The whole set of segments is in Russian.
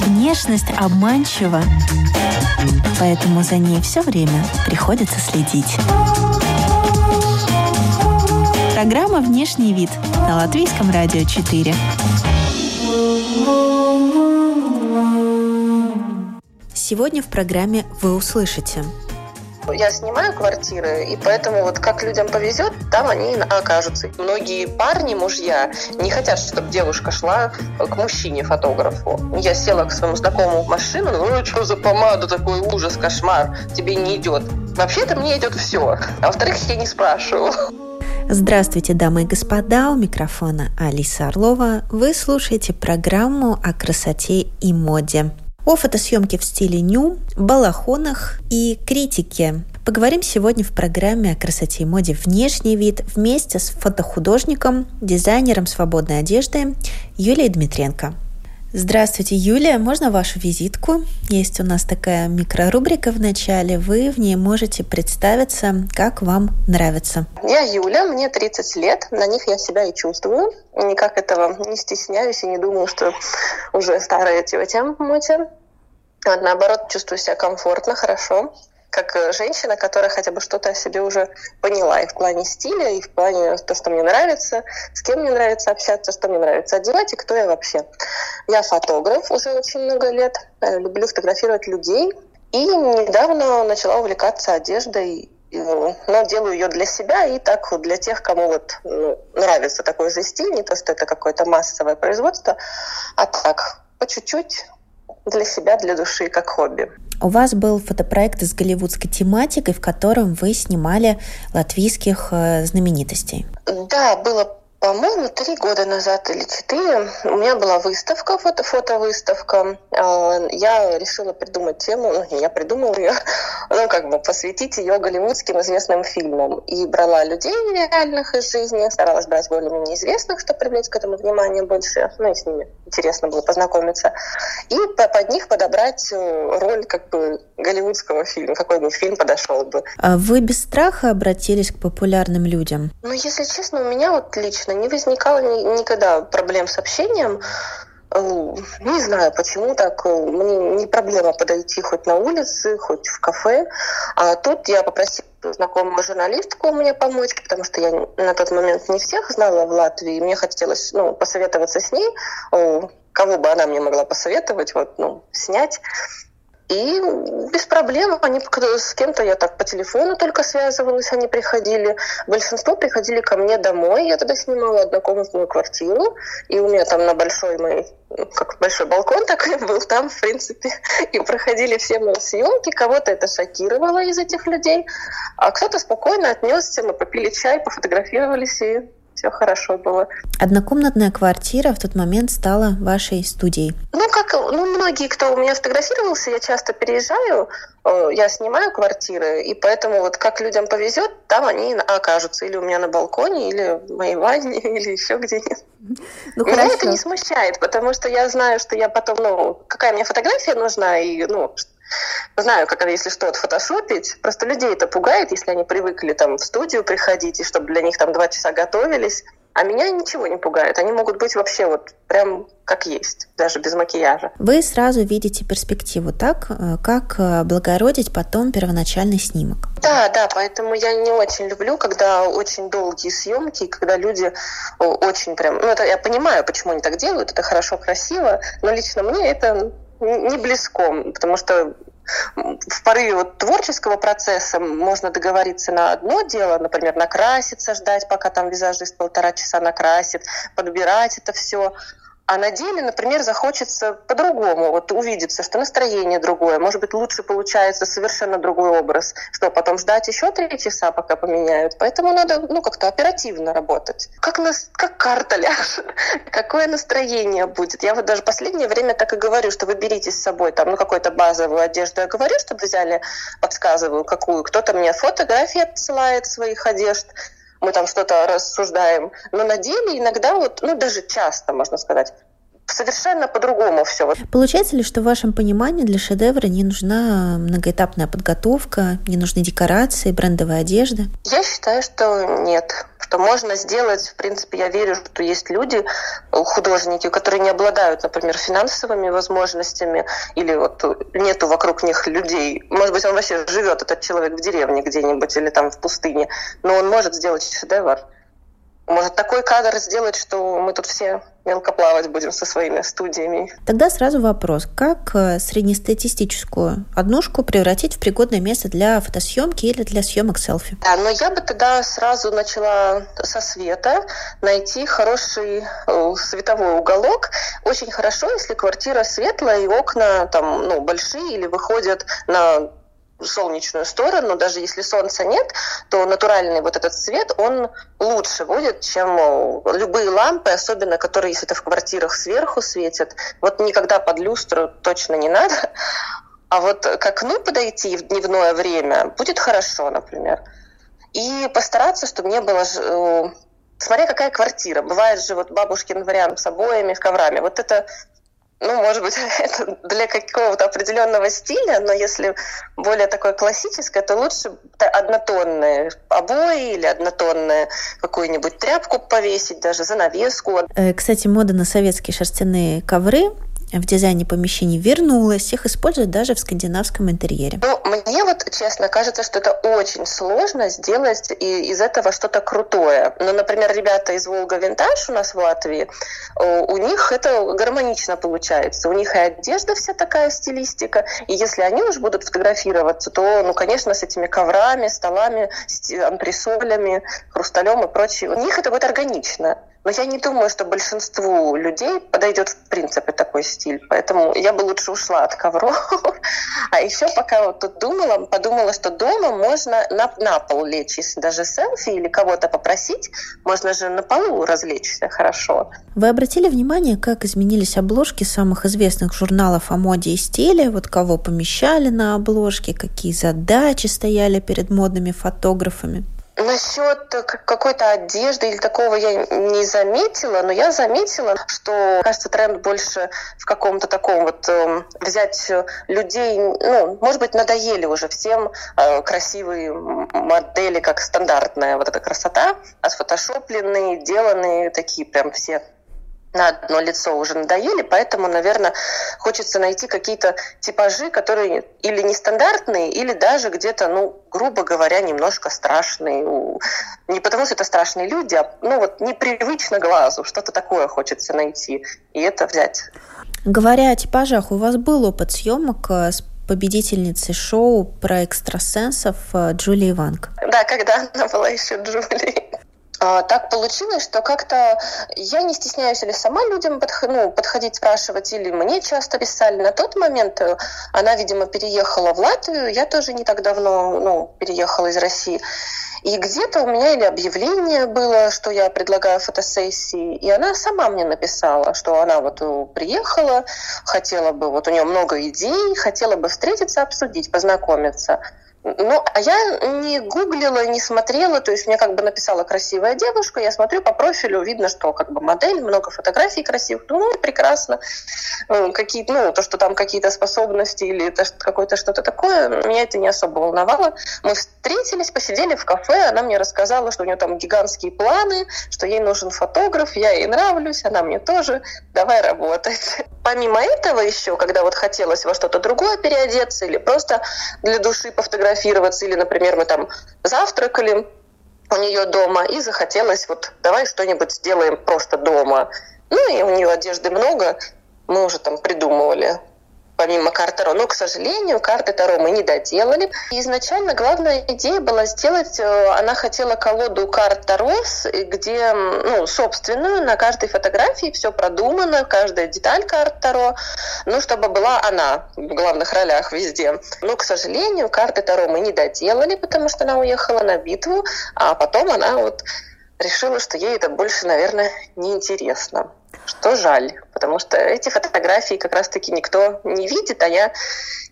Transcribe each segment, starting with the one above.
Внешность обманчива, поэтому за ней все время приходится следить. Программа «Внешний вид» на Латвийском радио 4. Сегодня в программе вы услышите – я снимаю квартиры, и поэтому вот как людям повезет, там они окажутся. Многие парни, мужья, не хотят, чтобы девушка шла к мужчине-фотографу. Я села к своему знакомому в машину, ну что за помада, такой ужас, кошмар, тебе не идет. Вообще-то мне идет все. А во-вторых, я не спрашиваю. Здравствуйте, дамы и господа, у микрофона Алиса Орлова. Вы слушаете программу о красоте и моде о фотосъемке в стиле ню, балахонах и критике. Поговорим сегодня в программе о красоте и моде «Внешний вид» вместе с фотохудожником, дизайнером свободной одежды Юлией Дмитренко. Здравствуйте, Юлия. Можно вашу визитку? Есть у нас такая микрорубрика в начале. Вы в ней можете представиться, как вам нравится. Я Юля, мне 30 лет. На них я себя и чувствую. Никак этого не стесняюсь и не думаю, что уже старая тетя моде. Наоборот, чувствую себя комфортно, хорошо как э, женщина, которая хотя бы что-то о себе уже поняла и в плане стиля, и в плане то, что мне нравится, с кем мне нравится общаться, что мне нравится одевать и кто я вообще. Я фотограф уже очень много лет, э, люблю фотографировать людей, и недавно начала увлекаться одеждой, ну, но делаю ее для себя и так вот для тех, кому вот ну, нравится такой же стиль, не то, что это какое-то массовое производство, а так, по чуть-чуть для себя, для души, как хобби. У вас был фотопроект с голливудской тематикой, в котором вы снимали латвийских э, знаменитостей. Да, было по-моему, три года назад или четыре у меня была выставка, фото фотовыставка. А, я решила придумать тему, ну, я придумала ее, ну, как бы посвятить ее голливудским известным фильмам. И брала людей реальных из жизни, старалась брать более-менее известных, чтобы привлечь к этому внимание больше, ну, и с ними интересно было познакомиться. И под них подобрать э, роль, как бы, голливудского фильма, какой бы фильм подошел бы. А вы без страха обратились к популярным людям? Ну, если честно, у меня вот лично не возникало ни, никогда проблем с общением. Не знаю, почему так. Э, мне не проблема подойти хоть на улице, хоть в кафе. А тут я попросила знакомую журналистку мне помочь, потому что я на тот момент не всех знала в Латвии. Мне хотелось ну, посоветоваться с ней, кого бы она мне могла посоветовать, вот, ну, снять. И без проблем они с кем-то я так по телефону только связывалась, они приходили. Большинство приходили ко мне домой. Я тогда снимала однокомнатную квартиру, и у меня там на большой мой, как большой балкон такой был там, в принципе, и проходили все мои съемки. Кого-то это шокировало из этих людей, а кто-то спокойно отнесся, мы попили чай, пофотографировались и все хорошо было. Однокомнатная квартира в тот момент стала вашей студией? Ну, как ну, многие, кто у меня фотографировался, я часто переезжаю, э, я снимаю квартиры, и поэтому вот как людям повезет, там они окажутся или у меня на балконе, или в моей ванне, или еще где-нибудь. Ну, Меня это не смущает, потому что я знаю, что я потом, ну, какая мне фотография нужна, и, ну, знаю, как если что отфотошопить. Просто людей это пугает, если они привыкли там в студию приходить, и чтобы для них там два часа готовились. А меня ничего не пугает. Они могут быть вообще вот прям как есть, даже без макияжа. Вы сразу видите перспективу, так? Э, как э, облагородить потом первоначальный снимок? Да, да, поэтому я не очень люблю, когда очень долгие съемки, когда люди очень прям... Ну, это я понимаю, почему они так делают, это хорошо, красиво, но лично мне это не близко, потому что в порыве вот творческого процесса можно договориться на одно дело, например, накраситься, ждать, пока там визажист полтора часа накрасит, подбирать это все. А на деле, например, захочется по-другому, вот увидеться, что настроение другое, может быть, лучше получается совершенно другой образ, что потом ждать еще три часа, пока поменяют. Поэтому надо, ну, как-то оперативно работать. Как, нас, как карта ляжет, какое настроение будет. Я вот даже последнее время так и говорю, что вы берите с собой там, ну, какую-то базовую одежду. Я говорю, чтобы взяли, подсказываю, какую. Кто-то мне фотографии отсылает своих одежд, мы там что-то рассуждаем. Но на деле иногда вот, ну даже часто, можно сказать, совершенно по-другому все. Получается ли, что в вашем понимании для шедевра не нужна многоэтапная подготовка, не нужны декорации, брендовая одежда? Я считаю, что нет что можно сделать, в принципе, я верю, что есть люди, художники, которые не обладают, например, финансовыми возможностями, или вот нету вокруг них людей. Может быть, он вообще живет, этот человек, в деревне где-нибудь или там в пустыне, но он может сделать шедевр. Может такой кадр сделать, что мы тут все мелко плавать будем со своими студиями. Тогда сразу вопрос. Как э, среднестатистическую однушку превратить в пригодное место для фотосъемки или для съемок селфи? Да, но я бы тогда сразу начала со света, найти хороший э, световой уголок. Очень хорошо, если квартира светлая и окна там, ну, большие или выходят на солнечную сторону, даже если солнца нет, то натуральный вот этот цвет, он лучше будет, чем любые лампы, особенно которые, если это в квартирах сверху светят. Вот никогда под люстру точно не надо. А вот к окну подойти в дневное время будет хорошо, например. И постараться, чтобы не было э, смотря какая квартира. Бывает же вот бабушкин вариант с обоями, с коврами. Вот это ну, может быть, это для какого-то определенного стиля, но если более такое классическое, то лучше однотонные обои или однотонную какую-нибудь тряпку повесить, даже занавеску. Э, кстати, мода на советские шерстяные ковры в дизайне помещений вернулась, их используют даже в скандинавском интерьере. Ну, мне вот, честно, кажется, что это очень сложно сделать и из этого что-то крутое. Ну, например, ребята из Волга Винтаж у нас в Латвии, у них это гармонично получается. У них и одежда вся такая стилистика, и если они уж будут фотографироваться, то, ну, конечно, с этими коврами, столами, антресолями, хрусталем и прочее, у них это будет органично. Но я не думаю, что большинству людей подойдет в принципе такой стиль. Поэтому я бы лучше ушла от ковров. А еще пока вот тут думала, подумала, что дома можно на, на пол лечь. Если даже селфи или кого-то попросить, можно же на полу развлечься хорошо. Вы обратили внимание, как изменились обложки самых известных журналов о моде и стиле? Вот кого помещали на обложке, какие задачи стояли перед модными фотографами? Насчет какой-то одежды или такого я не заметила, но я заметила, что, кажется, тренд больше в каком-то таком вот э, взять людей, ну, может быть, надоели уже всем э, красивые модели, как стандартная вот эта красота, отфотошопленные, деланные, такие прям все на одно лицо уже надоели, поэтому, наверное, хочется найти какие-то типажи, которые или нестандартные, или даже где-то, ну, грубо говоря, немножко страшные. Не потому что это страшные люди, а ну вот непривычно глазу, что-то такое хочется найти и это взять. Говоря о типажах, у вас был опыт съемок э, с победительницей шоу про экстрасенсов э, Джулии Ванг. Да, когда она была еще Джулией. А, так получилось, что как-то я не стесняюсь или сама людям подх ну, подходить, спрашивать, или мне часто писали. На тот момент э, она, видимо, переехала в Латвию, я тоже не так давно ну, переехала из России. И где-то у меня или объявление было, что я предлагаю фотосессии, и она сама мне написала, что она вот э, приехала, хотела бы, вот у нее много идей, хотела бы встретиться, обсудить, познакомиться. Ну, а я не гуглила, не смотрела, то есть мне как бы написала красивая девушка, я смотрю по профилю, видно, что как бы модель, много фотографий красивых, ну, прекрасно. Э, какие, ну, то, что там какие-то способности или какое-то что-то такое, меня это не особо волновало. Мы встретились, посидели в кафе, она мне рассказала, что у нее там гигантские планы, что ей нужен фотограф, я ей нравлюсь, она мне тоже, давай работать. Помимо этого еще, когда вот хотелось во что-то другое переодеться или просто для души пофотографировать, фотографироваться, или, например, мы там завтракали у нее дома, и захотелось вот давай что-нибудь сделаем просто дома. Ну, и у нее одежды много, мы уже там придумывали помимо карт Таро. Но, к сожалению, карты Таро мы не доделали. И изначально главная идея была сделать, э, она хотела колоду карт Таро, где, ну, собственную, на каждой фотографии все продумано, каждая деталь карт Таро, ну, чтобы была она в главных ролях везде. Но, к сожалению, карты Таро мы не доделали, потому что она уехала на битву, а потом она вот решила, что ей это больше, наверное, неинтересно. Что жаль, потому что эти фотографии как раз-таки никто не видит, а я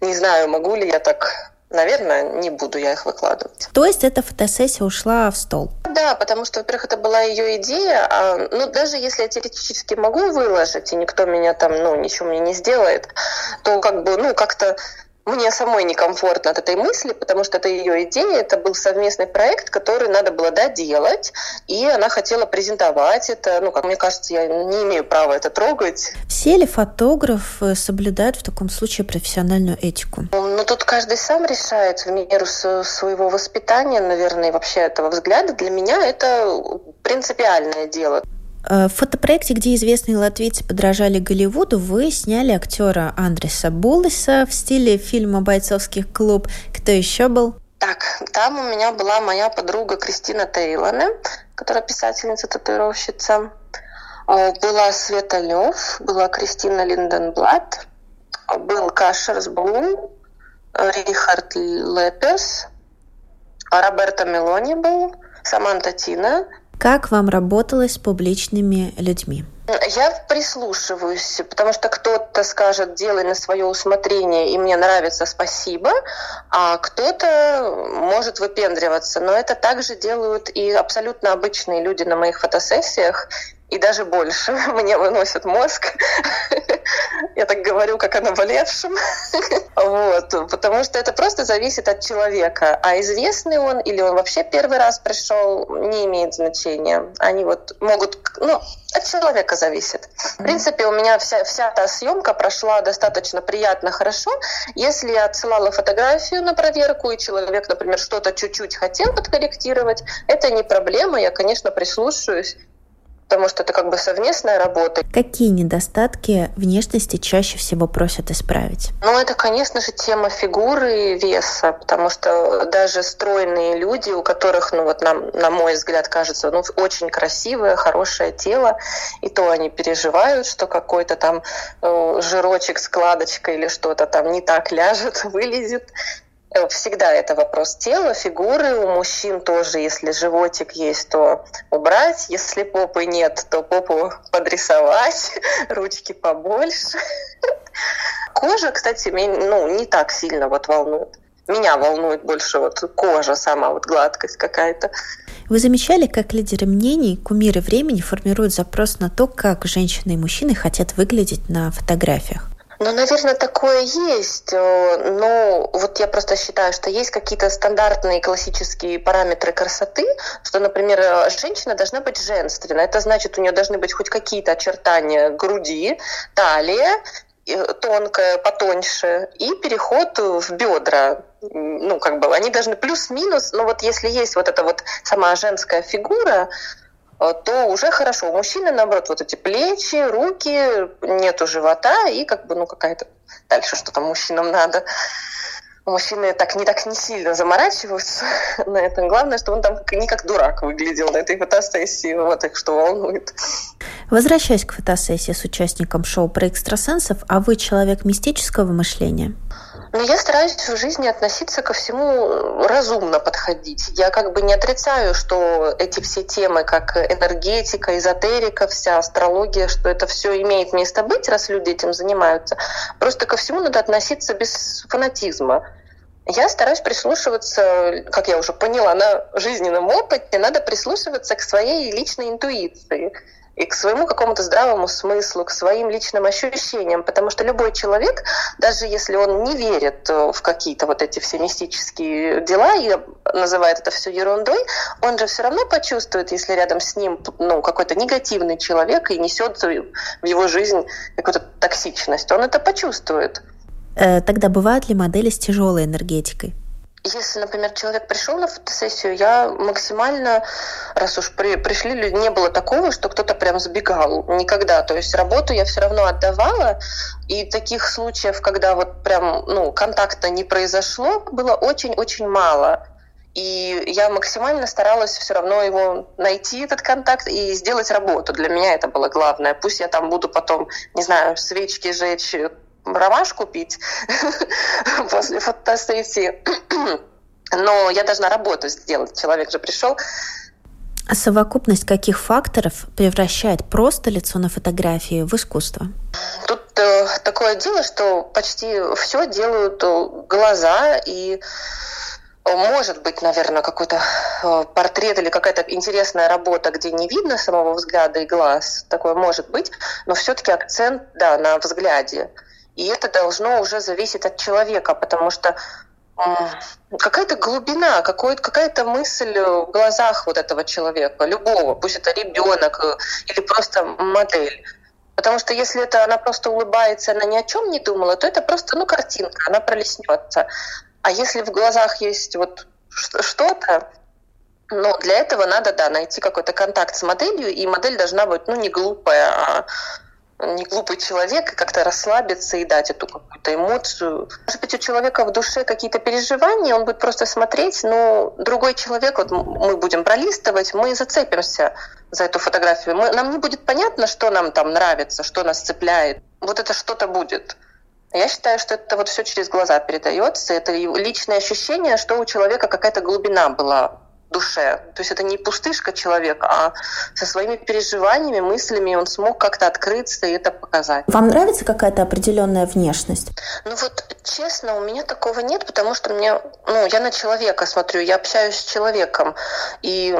не знаю, могу ли я так Наверное, не буду я их выкладывать. То есть эта фотосессия ушла в стол? да, потому что, во-первых, это была ее идея. А, ну, даже если я теоретически могу выложить, и никто меня там, ну, ничего мне не сделает, то как бы, ну, как-то мне самой некомфортно от этой мысли, потому что это ее идея, это был совместный проект, который надо было доделать, и она хотела презентовать это. Ну, как мне кажется, я не имею права это трогать. Все ли фотографы соблюдают в таком случае профессиональную этику? Ну, тут каждый сам решает в меру своего воспитания, наверное, вообще этого взгляда. Для меня это принципиальное дело. Э, в фотопроекте, где известные латвийцы подражали Голливуду, вы сняли актера Андреса Буллиса в стиле фильма «Бойцовский клуб». Кто еще был? Так, там у меня была моя подруга Кристина Тейлоне, которая писательница-татуировщица. Э, была Света Лев, была Кристина Линденблат, был Кашерс Блум, Рихард Леперс, Роберто Мелони был, Саманта Тина – как вам работалось с публичными людьми? Я прислушиваюсь, потому что кто-то скажет, делай на свое усмотрение, и мне нравится, спасибо, а кто-то может выпендриваться. Но это также делают и абсолютно обычные люди на моих фотосессиях, и даже больше. Мне выносят мозг. Я так говорю, как о наболевшем. вот. Потому что это просто зависит от человека. А известный он или он вообще первый раз пришел, не имеет значения. Они вот могут... Ну, от человека зависит. В принципе, у меня вся, вся та съемка прошла достаточно приятно, хорошо. Если я отсылала фотографию на проверку, и человек, например, что-то чуть-чуть хотел подкорректировать, это не проблема, я, конечно, прислушаюсь потому что это как бы совместная работа. Какие недостатки внешности чаще всего просят исправить? Ну, это, конечно же, тема фигуры и веса, потому что даже стройные люди, у которых, ну вот нам, на мой взгляд, кажется, ну, очень красивое, хорошее тело, и то они переживают, что какой-то там э, жирочек, складочка или что-то там не так ляжет, вылезет. Э, всегда это вопрос тела, фигуры. У мужчин тоже, если животик есть, то убрать. Если попы нет, то попу подрисовать, ручки побольше. Кожа, кстати, ну, не так сильно вот волнует. Меня волнует больше вот кожа сама, вот гладкость какая-то. Вы замечали, как лидеры мнений, кумиры времени формируют запрос на то, как женщины и мужчины хотят выглядеть на фотографиях? Ну, наверное, такое есть. Э, но вот я просто считаю, что есть какие-то стандартные классические параметры красоты, что, например, женщина должна быть женственной. Это значит, у нее должны быть хоть какие-то очертания груди, талия, тонкая, потоньше, и переход в бедра. Ну, как бы они должны плюс-минус, но вот если есть вот эта вот сама женская фигура, Э, то уже хорошо. У мужчины, наоборот, вот эти плечи, руки, нету живота и как бы, ну, какая-то дальше что там мужчинам надо. Мужчины так не так не сильно заморачиваются на этом. Главное, что он там не как дурак выглядел на этой фотосессии. Вот их что волнует. Возвращаясь к фотосессии с участником шоу про экстрасенсов, а вы человек мистического мышления? Но я стараюсь в жизни относиться ко всему разумно подходить. Я как бы не отрицаю, что эти все темы, как энергетика, эзотерика, вся астрология, что это все имеет место быть, раз люди этим занимаются. Просто ко всему надо относиться без фанатизма. Я стараюсь прислушиваться, как я уже поняла, на жизненном опыте надо прислушиваться к своей личной интуиции и к своему какому-то здравому смыслу, к своим личным ощущениям, потому что любой человек, даже если он не верит э, в какие-то вот эти все мистические дела и называет это все ерундой, он же все равно почувствует, если рядом с ним ну, какой-то негативный человек и несет в его жизнь какую-то токсичность, он это почувствует. Э, тогда бывают ли модели с тяжелой энергетикой? Если, например, человек пришел на фотосессию, я максимально, раз уж при, пришли, не было такого, что кто-то прям сбегал. Никогда. То есть работу я все равно отдавала, и таких случаев, когда вот прям ну, контакта не произошло, было очень-очень мало. И я максимально старалась все равно его найти, этот контакт, и сделать работу. Для меня это было главное. Пусть я там буду потом, не знаю, свечки жечь, ромашку пить после фотосессии. Но я должна работу сделать. Человек же пришел. А совокупность каких факторов превращает просто лицо на фотографии в искусство? Тут э, такое дело, что почти все делают э, глаза и Может быть, наверное, какой-то э, портрет или какая-то интересная работа, где не видно самого взгляда и глаз. Такое может быть, но все-таки акцент, да, на взгляде. И это должно уже зависеть от человека, потому что какая-то глубина, какая-то мысль в глазах вот этого человека, любого, пусть это ребенок э, или просто модель. Потому что если это она просто улыбается, она ни о чем не думала, то это просто ну, картинка, она пролеснется. А если в глазах есть вот что-то, ну, для этого надо, да, найти какой-то контакт с моделью, и модель должна быть, ну, не глупая, а не глупый человек и как-то расслабиться и дать эту какую-то эмоцию. Может быть, у человека в душе какие-то переживания, он будет просто смотреть, но другой человек, вот мы будем пролистывать, мы зацепимся за эту фотографию. Мы, нам не будет понятно, что нам там нравится, что нас цепляет. Вот это что-то будет. Я считаю, что это вот все через глаза передается. Это личное ощущение, что у человека какая-то глубина была душе. То есть это не пустышка человека, а со своими переживаниями, мыслями он смог как-то открыться и это показать. Вам нравится какая-то определенная внешность? Ну вот, честно, у меня такого нет, потому что мне, ну, я на человека смотрю, я общаюсь с человеком. И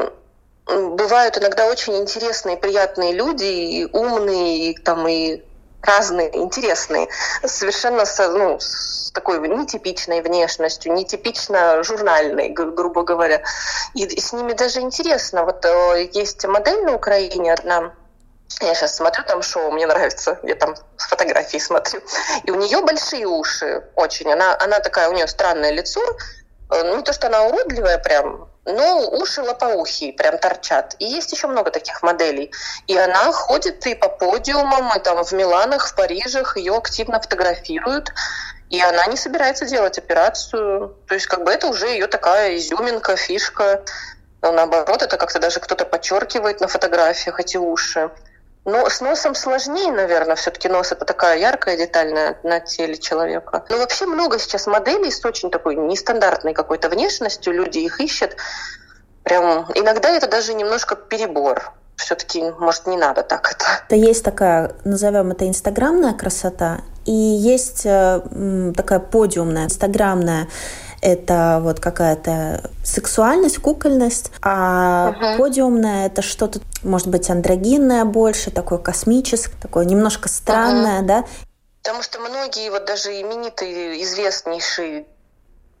бывают иногда очень интересные, приятные люди, и умные, и там, и разные, интересные, совершенно ну, с такой нетипичной внешностью, нетипично журнальной, грубо говоря. И с ними даже интересно. Вот э, есть модель на Украине одна, я сейчас смотрю там шоу, мне нравится, я там фотографии смотрю. И у нее большие уши очень. Она, она такая, у нее странное лицо. Э, ну, не то, что она уродливая прям, но уши лопоухие прям торчат. И есть еще много таких моделей. И она ходит и по подиумам, и там в Миланах, в Парижах ее активно фотографируют. И она не собирается делать операцию. То есть как бы это уже ее такая изюминка, фишка. Но наоборот, это как-то даже кто-то подчеркивает на фотографиях эти уши. Но с носом сложнее, наверное, все-таки нос это такая яркая деталь на, на теле человека. Но вообще много сейчас моделей с очень такой нестандартной какой-то внешностью, люди их ищут. Прям иногда это даже немножко перебор. Все-таки, может, не надо так это. Это есть такая, назовем это инстаграмная красота, и есть э, такая подиумная, инстаграмная это вот какая-то сексуальность, кукольность, а uh-huh. подиумная это что-то, может быть, андрогинное больше, такое космическое, такое немножко странное, uh-huh. да. Потому что многие, вот даже именитые, известнейшие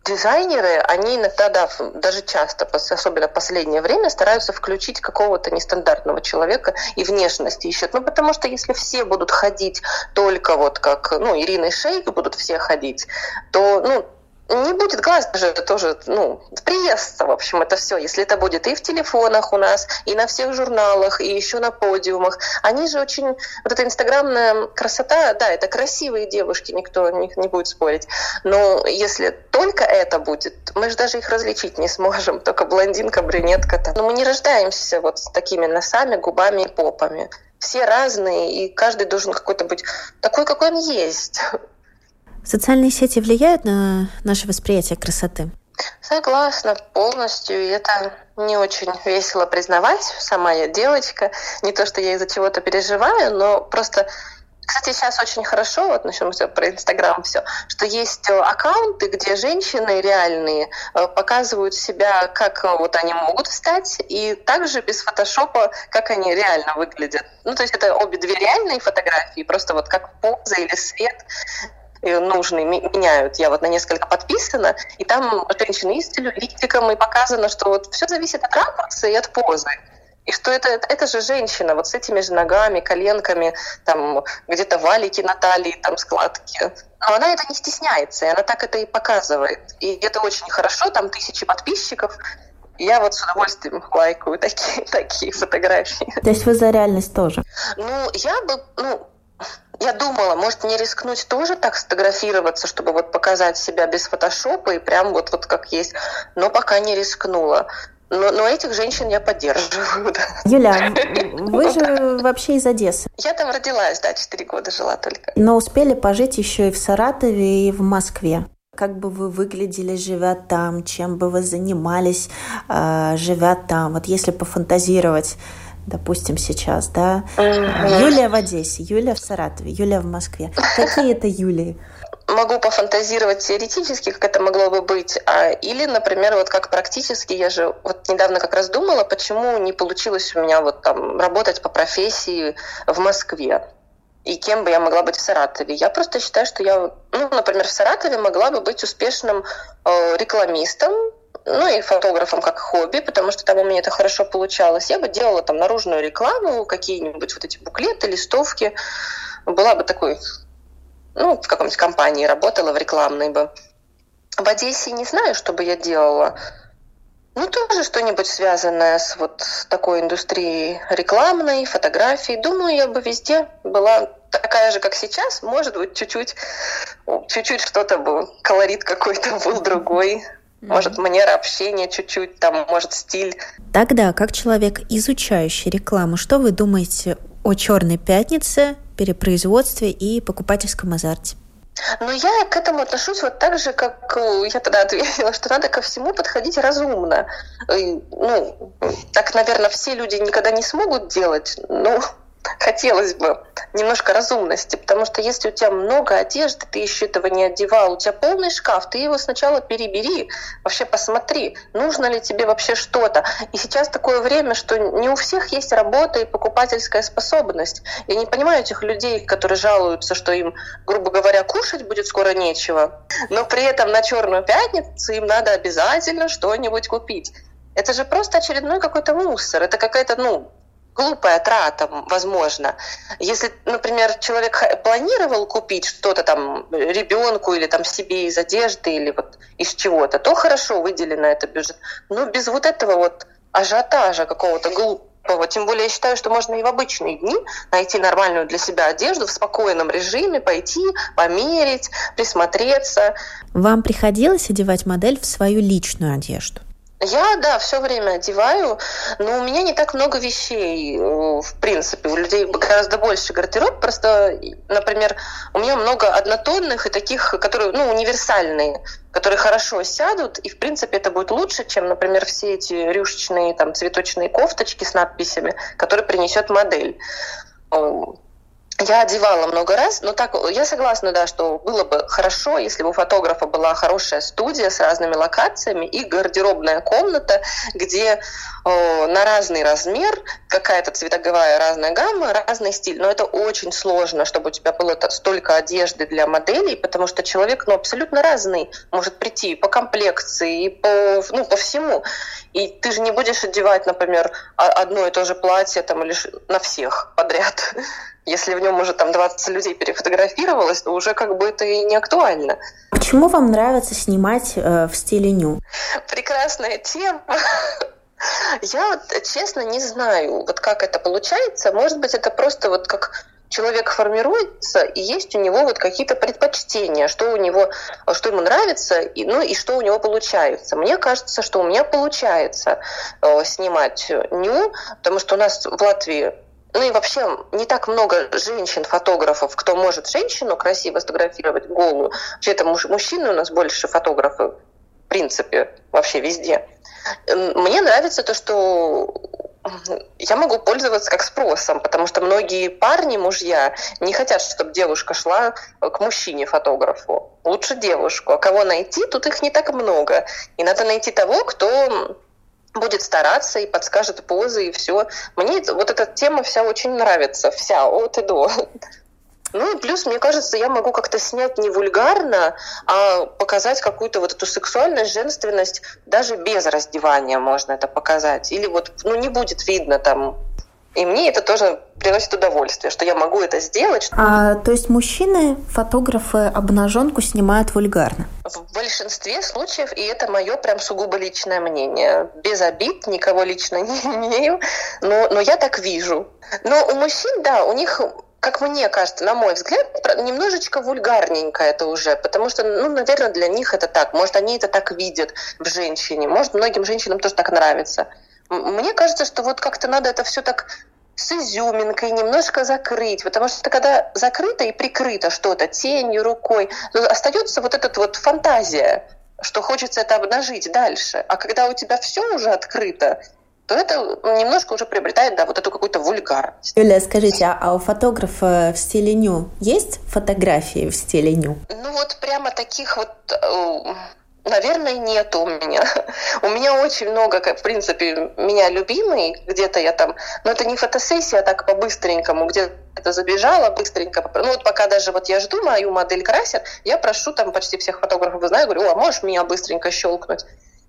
дизайнеры, они иногда, да, даже часто, особенно в последнее время, стараются включить какого-то нестандартного человека и внешность ищут. Ну, потому что если все будут ходить только вот как, ну, Ирина и Шейк будут все ходить, то, ну, не будет глаз даже тоже, ну, приестся, в общем, это все. Если это будет и в телефонах у нас, и на всех журналах, и еще на подиумах. Они же очень... Вот эта инстаграмная красота, да, это красивые девушки, никто не, не будет спорить. Но если только это будет, мы же даже их различить не сможем. Только блондинка, брюнетка. -то. Но мы не рождаемся вот с такими носами, губами и попами. Все разные, и каждый должен какой-то быть такой, какой он есть. Социальные сети влияют на наше восприятие красоты? Согласна полностью. И это не очень весело признавать. Сама я девочка. Не то, что я из-за чего-то переживаю, но просто кстати, сейчас очень хорошо, вот начнем все про Инстаграм все, что есть э, аккаунты, где женщины реальные э, показывают себя, как э, вот они могут встать, и также без фотошопа, как они реально выглядят. Ну, то есть это обе две реальные фотографии, просто вот как поза или свет нужные меняют. Я вот на несколько подписана, и там женщины и с целлюлитиком, и показано, что вот все зависит от ракурса и от позы. И что это, это же женщина вот с этими же ногами, коленками, там где-то валики на талии, там складки. Но она это не стесняется, и она так это и показывает. И это очень хорошо, там тысячи подписчиков, я вот с удовольствием лайкаю такие, такие фотографии. То есть вы за реальность тоже? Ну, я бы, ну, я думала, может не рискнуть тоже так сфотографироваться, чтобы вот показать себя без фотошопа и прям вот, вот как есть, но пока не рискнула. Но, но этих женщин я поддерживаю. Да. Юля, вы же вообще из Одессы. Я там родилась, да, четыре года жила только. Но успели пожить еще и в Саратове, и в Москве. Как бы вы выглядели, живя там, чем бы вы занимались, э, живя там? Вот если пофантазировать, допустим, сейчас, да? Юлия в Одессе, Юлия в Саратове, Юлия в Москве. Какие это Юлии? могу пофантазировать теоретически, как это могло бы быть, а, или, например, вот как практически, я же вот недавно как раз думала, почему не получилось у меня вот там работать по профессии в Москве и кем бы я могла быть в Саратове. Я просто считаю, что я, ну, например, в Саратове могла бы быть успешным э, рекламистом, ну и фотографом как хобби, потому что там у меня это хорошо получалось. Я бы делала там наружную рекламу, какие-нибудь вот эти буклеты, листовки. Была бы такой, ну, в каком-нибудь компании работала, в рекламной бы. В Одессе не знаю, что бы я делала. Ну, тоже что-нибудь связанное с вот такой индустрией рекламной, фотографией. Думаю, я бы везде была такая же, как сейчас. Может быть, чуть-чуть, чуть-чуть что-то бы, колорит какой-то был другой. Может, манера общения чуть-чуть, там, может, стиль. Тогда, как человек, изучающий рекламу, что вы думаете о «Черной пятнице», перепроизводстве и покупательском азарте? Но я к этому отношусь вот так же, как э, я тогда ответила, что надо ко всему подходить разумно. Ну, так, наверное, все люди никогда не смогут делать, но хотелось бы немножко разумности, потому что если у тебя много одежды, ты еще этого не одевал, у тебя полный шкаф, ты его сначала перебери, вообще посмотри, нужно ли тебе вообще что-то. И сейчас такое время, что не у всех есть работа и покупательская способность. Я не понимаю этих людей, которые жалуются, что им, грубо говоря, кушать будет скоро нечего, но при этом на Черную пятницу им надо обязательно что-нибудь купить. Это же просто очередной какой-то мусор. Это какая-то, ну, глупая трата, возможно. Если, например, человек планировал купить что-то там ребенку или там себе из одежды или вот из чего-то, то хорошо выделено это бюджет. Но без вот этого вот ажиотажа какого-то глупого. Тем более я считаю, что можно и в обычные дни найти нормальную для себя одежду в спокойном режиме, пойти, померить, присмотреться. Вам приходилось одевать модель в свою личную одежду? Я, да, все время одеваю, но у меня не так много вещей, э, в принципе. У людей гораздо больше гардероб. Просто, например, у меня много однотонных и таких, которые, ну, универсальные, которые хорошо сядут, и, в принципе, это будет лучше, чем, например, все эти рюшечные там цветочные кофточки с надписями, которые принесет модель я одевала много раз, но так я согласна, да, что было бы хорошо, если бы у фотографа была хорошая студия с разными локациями и гардеробная комната, где на разный размер какая-то цветовая разная гамма, разный стиль. Но это очень сложно, чтобы у тебя было столько одежды для моделей, потому что человек ну, абсолютно разный может прийти по комплекции, и по, ну, по всему. И ты же не будешь одевать, например, одно и то же платье там, или на всех подряд. Если в нем уже там 20 людей перефотографировалось, то уже как бы это и не актуально. Почему вам нравится снимать э, в стиле ню? Прекрасная тема. Я вот честно не знаю, вот как это получается. Может быть, это просто вот как человек формируется, и есть у него вот какие-то предпочтения, что у него, что ему нравится, и, ну и что у него получается. Мне кажется, что у меня получается э, снимать ню, потому что у нас в Латвии ну и вообще не так много женщин-фотографов, кто может женщину красиво сфотографировать голую. Вообще это муж, мужчины у нас больше фотографы, в принципе, вообще везде. Мне нравится то, что я могу пользоваться как спросом, потому что многие парни, мужья, не хотят, чтобы девушка шла к мужчине-фотографу. Лучше девушку. А кого найти, тут их не так много. И надо найти того, кто будет стараться и подскажет позы и все. Мне вот эта тема вся очень нравится, вся от и до. Ну и плюс, мне кажется, я могу как-то снять не вульгарно, а показать какую-то вот эту сексуальность, женственность даже без раздевания можно это показать. Или вот, ну не будет видно там и мне это тоже приносит удовольствие, что я могу это сделать. А, то есть мужчины, фотографы, обнаженку снимают вульгарно? В большинстве случаев, и это мое прям сугубо личное мнение. Без обид, никого лично не имею, но, но я так вижу. Но у мужчин, да, у них как мне кажется, на мой взгляд, немножечко вульгарненько это уже, потому что, ну, наверное, для них это так. Может, они это так видят в женщине, может, многим женщинам тоже так нравится. Мне кажется, что вот как-то надо это все так с изюминкой немножко закрыть, потому что когда закрыто и прикрыто что-то тенью, рукой, остается вот эта вот фантазия, что хочется это обнажить дальше. А когда у тебя все уже открыто, то это немножко уже приобретает, да, вот эту какую-то вульгарность. Юлия, скажите, а, а у фотографа в стиле ню есть фотографии в стиле ню? Ну вот прямо таких вот э, Наверное, нет у меня. У меня очень много, в принципе, меня любимый, где-то я там, но это не фотосессия, а так по-быстренькому, где-то забежала быстренько. Ну вот пока даже вот я жду, мою модель красят, я прошу там почти всех фотографов, знаю, говорю, а можешь меня быстренько щелкнуть?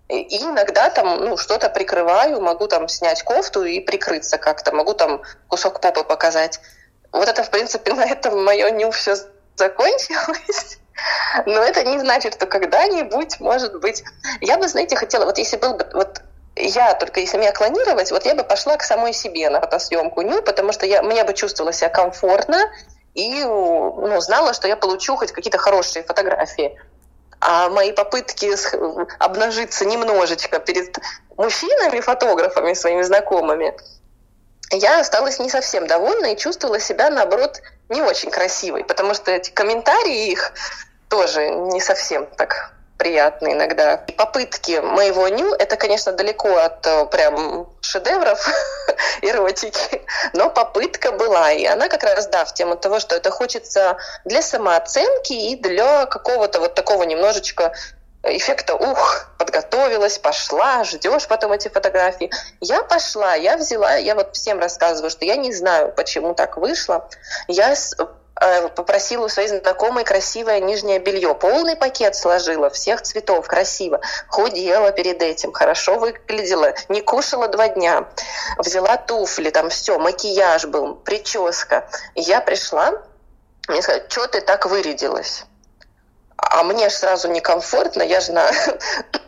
И иногда там ну, что-то прикрываю, могу там снять кофту и прикрыться как-то, могу там кусок попы показать. Вот это, в принципе, на этом мое ню все закончилось. Но это не значит, что когда-нибудь, может быть... Я бы, знаете, хотела, вот если был бы... Вот я только если меня клонировать, вот я бы пошла к самой себе на фотосъемку ню, потому что я, мне бы чувствовала себя комфортно и ну, знала, что я получу хоть какие-то хорошие фотографии. А мои попытки обнажиться немножечко перед мужчинами, фотографами, своими знакомыми, я осталась не совсем довольна и чувствовала себя, наоборот, не очень красивой, потому что эти комментарии их тоже не совсем так приятно иногда. Попытки моего ню, это, конечно, далеко от э, прям шедевров эротики, но попытка была. И она как раз, да, в тему того, что это хочется для самооценки и для какого-то вот такого немножечко эффекта «ух, подготовилась, пошла, ждешь потом эти фотографии». Я пошла, я взяла, я вот всем рассказываю, что я не знаю, почему так вышло. Я попросила у своей знакомой красивое нижнее белье. Полный пакет сложила, всех цветов, красиво. Худела перед этим, хорошо выглядела, не кушала два дня. Взяла туфли, там все, макияж был, прическа. Я пришла, мне сказали, что ты так вырядилась? А мне же сразу некомфортно, я же на...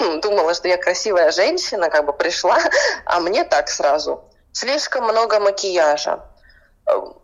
думала, что я красивая женщина, как бы пришла, а мне так сразу. Слишком много макияжа.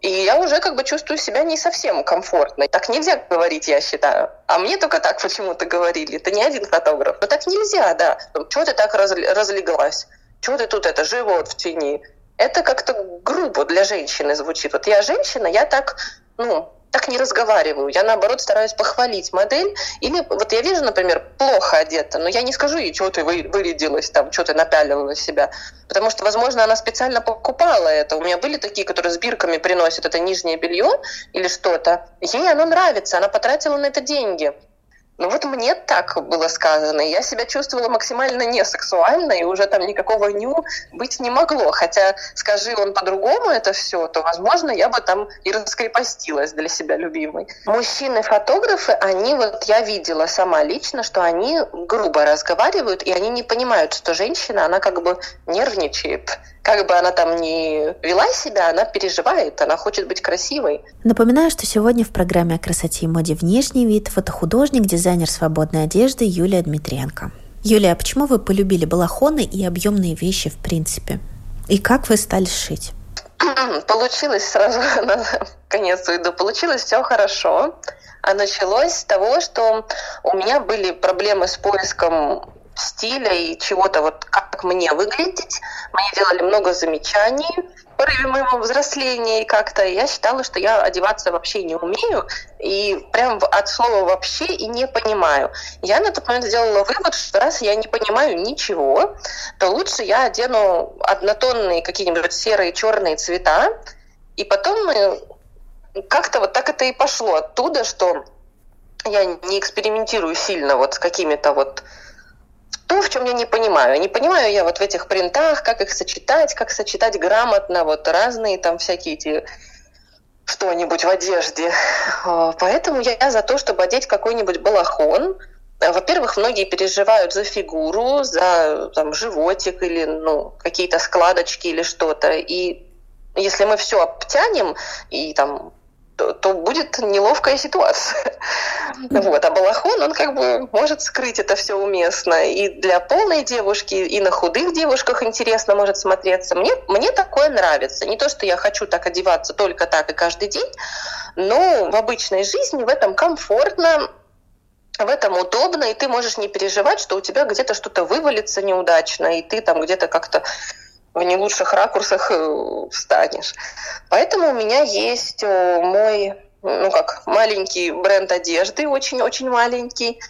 И я уже как бы чувствую себя не совсем комфортно. Так нельзя говорить, я считаю. А мне только так почему-то говорили. Это не один фотограф. Но так нельзя, да. Чего ты так разлеглась? Чего ты тут это, живот в тени? Это как-то грубо для женщины звучит. Вот я женщина, я так, ну, так не разговариваю. Я, наоборот, стараюсь похвалить модель. Или вот я вижу, например, плохо одета, но я не скажу ей, что ты вырядилась, там, что ты напялила себя. Потому что, возможно, она специально покупала это. У меня были такие, которые с бирками приносят это нижнее белье или что-то. Ей оно нравится, она потратила на это деньги. Ну вот мне так было сказано. Я себя чувствовала максимально несексуально, и уже там никакого ню быть не могло. Хотя, скажи он по-другому это все, то, возможно, я бы там и раскрепостилась для себя любимой. Мужчины-фотографы, они вот, я видела сама лично, что они грубо разговаривают, и они не понимают, что женщина, она как бы нервничает как бы она там ни вела себя, она переживает, она хочет быть красивой. Напоминаю, что сегодня в программе о красоте и моде внешний вид фотохудожник, дизайнер свободной одежды Юлия Дмитриенко. Юлия, а почему вы полюбили балахоны и объемные вещи в принципе? И как вы стали шить? Получилось сразу на конец уйду. Получилось все хорошо. А началось с того, что у меня были проблемы с поиском стиля и чего-то вот как мне выглядеть. Мне делали много замечаний в порыве моего взросления, и как-то я считала, что я одеваться вообще не умею, и прям от слова «вообще» и не понимаю. Я на тот момент сделала вывод, что раз я не понимаю ничего, то лучше я одену однотонные какие-нибудь серые, черные цвета, и потом как-то вот так это и пошло оттуда, что я не экспериментирую сильно вот с какими-то вот то, в чем я не понимаю. Не понимаю я вот в этих принтах, как их сочетать, как сочетать грамотно вот разные там всякие эти что-нибудь в одежде. А, поэтому я за то, чтобы одеть какой-нибудь балахон. Во-первых, многие переживают за фигуру, за там, животик или ну, какие-то складочки или что-то. И если мы все обтянем и там то, то будет неловкая ситуация. Вот. А балахон, он как бы может скрыть это все уместно. И для полной девушки, и на худых девушках интересно может смотреться. Мне, мне такое нравится. Не то, что я хочу так одеваться только так и каждый день, но в обычной жизни в этом комфортно, в этом удобно, и ты можешь не переживать, что у тебя где-то что-то вывалится неудачно, и ты там где-то как-то в не лучших ракурсах э, встанешь. Поэтому у меня есть э, мой, ну как, маленький бренд одежды, очень-очень маленький,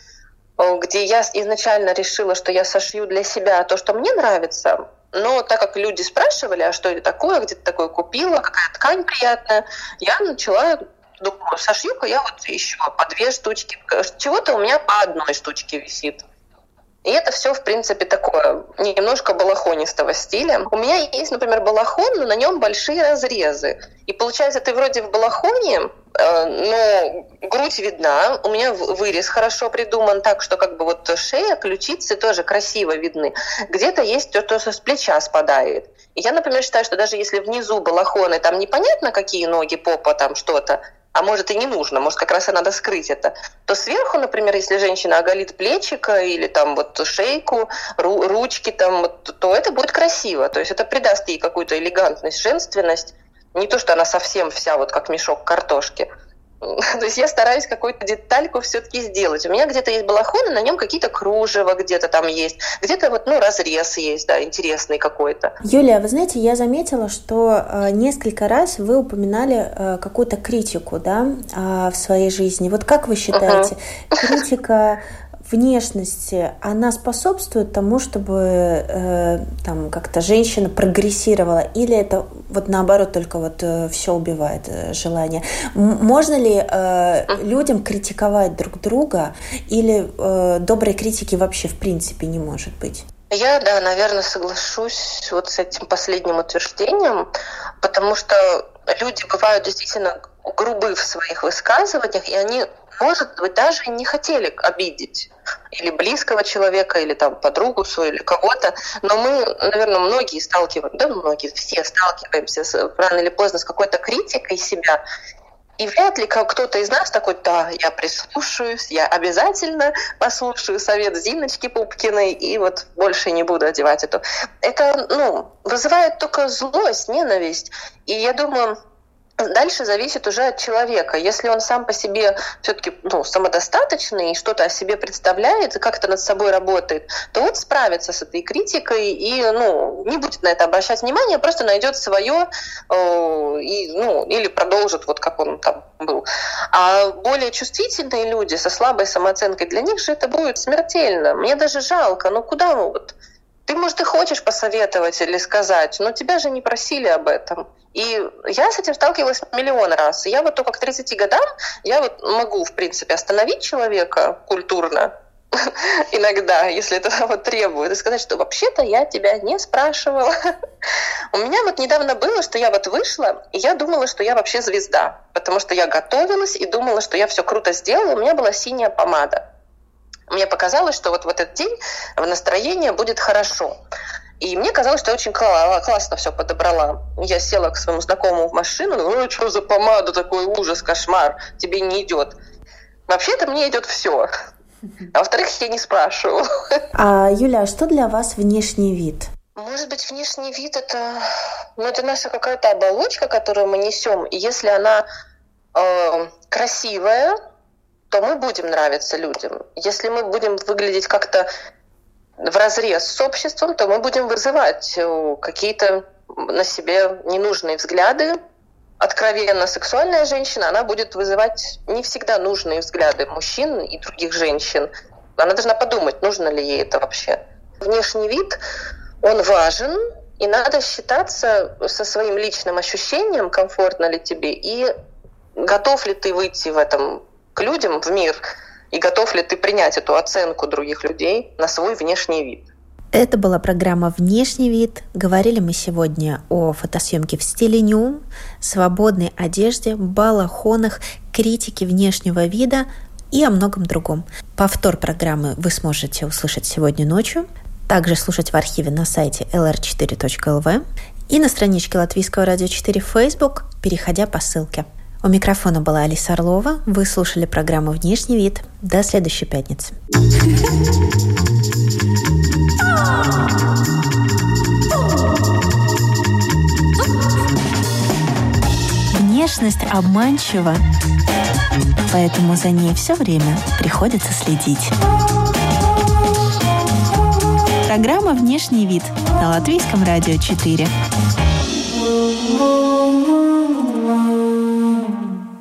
э, где я изначально решила, что я сошью для себя то, что мне нравится, Но так как люди спрашивали, а что это такое, где ты такое купила, какая ткань приятная, я начала думаю, сошью-ка я вот еще по две штучки. Чего-то у меня по одной штучке висит. И это все, в принципе, такое немножко балахонистого стиля. У меня есть, например, балахон, но на нем большие разрезы. И получается, ты вроде в балахоне, э, но грудь видна, у меня вырез хорошо придуман так, что как бы вот шея, ключицы тоже красиво видны. Где-то есть то, что с плеча спадает. Я, например, считаю, что даже если внизу балахоны, там непонятно, какие ноги, попа, там что-то, а может и не нужно, может как раз и надо скрыть это, то сверху, например, если женщина оголит плечика или там вот шейку, ру, ручки там, то это будет красиво, то есть это придаст ей какую-то элегантность, женственность, не то, что она совсем вся вот как мешок картошки, То есть я стараюсь какую-то детальку все-таки сделать. У меня где-то есть балахон, и на нем какие-то кружева где-то там есть, где-то вот, ну, разрез есть, да, интересный какой-то. Юлия, вы знаете, я заметила, что э, несколько раз вы упоминали э, какую-то критику, да, э, в своей жизни. Вот как вы считаете, uh-huh. критика внешности, она способствует тому, чтобы э, там как-то женщина прогрессировала, или это вот наоборот только вот э, все убивает э, желание? М- можно ли э, людям критиковать друг друга, или э, доброй критики вообще в принципе не может быть? Я, да, наверное, соглашусь вот с этим последним утверждением, потому что люди бывают действительно грубы в своих высказываниях, и они может быть, даже не хотели обидеть или близкого человека, или там подругу свою, или кого-то, но мы, наверное, многие сталкиваемся, да, многие, все сталкиваемся с, рано или поздно с какой-то критикой себя, и вряд ли кто-то из нас такой, да, я прислушаюсь, я обязательно послушаю совет Зиночки Пупкиной и вот больше не буду одевать эту. Это, ну, вызывает только злость, ненависть. И я думаю, Дальше зависит уже от человека. Если он сам по себе все-таки ну, самодостаточный и что-то о себе представляет как-то над собой работает, то вот справится с этой критикой и ну, не будет на это обращать внимание, просто найдет свое э, и, ну, или продолжит вот как он там был. А более чувствительные люди со слабой самооценкой, для них же это будет смертельно. Мне даже жалко, ну куда вот? Ты, может, и хочешь посоветовать или сказать, но тебя же не просили об этом. И я с этим сталкивалась миллион раз. Я вот только к 30 годам, я вот могу, в принципе, остановить человека культурно, иногда, если это вот требует, и сказать, что вообще-то я тебя не спрашивала. У меня вот недавно было, что я вот вышла, и я думала, что я вообще звезда, потому что я готовилась и думала, что я все круто сделала, у меня была синяя помада. Мне показалось, что вот в этот день в настроение будет хорошо. И мне казалось, что я очень классно все подобрала. Я села к своему знакомому в машину, ну что за помада, такой ужас, кошмар, тебе не идет. Вообще-то мне идет все. А во-вторых, я не спрашиваю. А, Юля, а что для вас внешний вид? Может быть, внешний вид это, ну, это наша какая-то оболочка, которую мы несем. И если она э, красивая, то мы будем нравиться людям. Если мы будем выглядеть как-то в разрез с обществом, то мы будем вызывать э, какие-то на себе ненужные взгляды. Откровенно сексуальная женщина, она будет вызывать не всегда нужные взгляды мужчин и других женщин. Она должна подумать, нужно ли ей это вообще. Внешний вид, он важен, и надо считаться со своим личным ощущением, комфортно ли тебе, и готов ли ты выйти в этом к людям, в мир, и готов ли ты принять эту оценку других людей на свой внешний вид. Это была программа «Внешний вид». Говорили мы сегодня о фотосъемке в стиле ню, свободной одежде, балахонах, критике внешнего вида и о многом другом. Повтор программы вы сможете услышать сегодня ночью, также слушать в архиве на сайте lr4.lv и на страничке Латвийского радио 4 в Facebook, переходя по ссылке – у микрофона была Алиса Орлова. Вы слушали программу «Внешний вид». До следующей пятницы. Внешность обманчива, поэтому за ней все время приходится следить. Программа «Внешний вид» на Латвийском радио 4.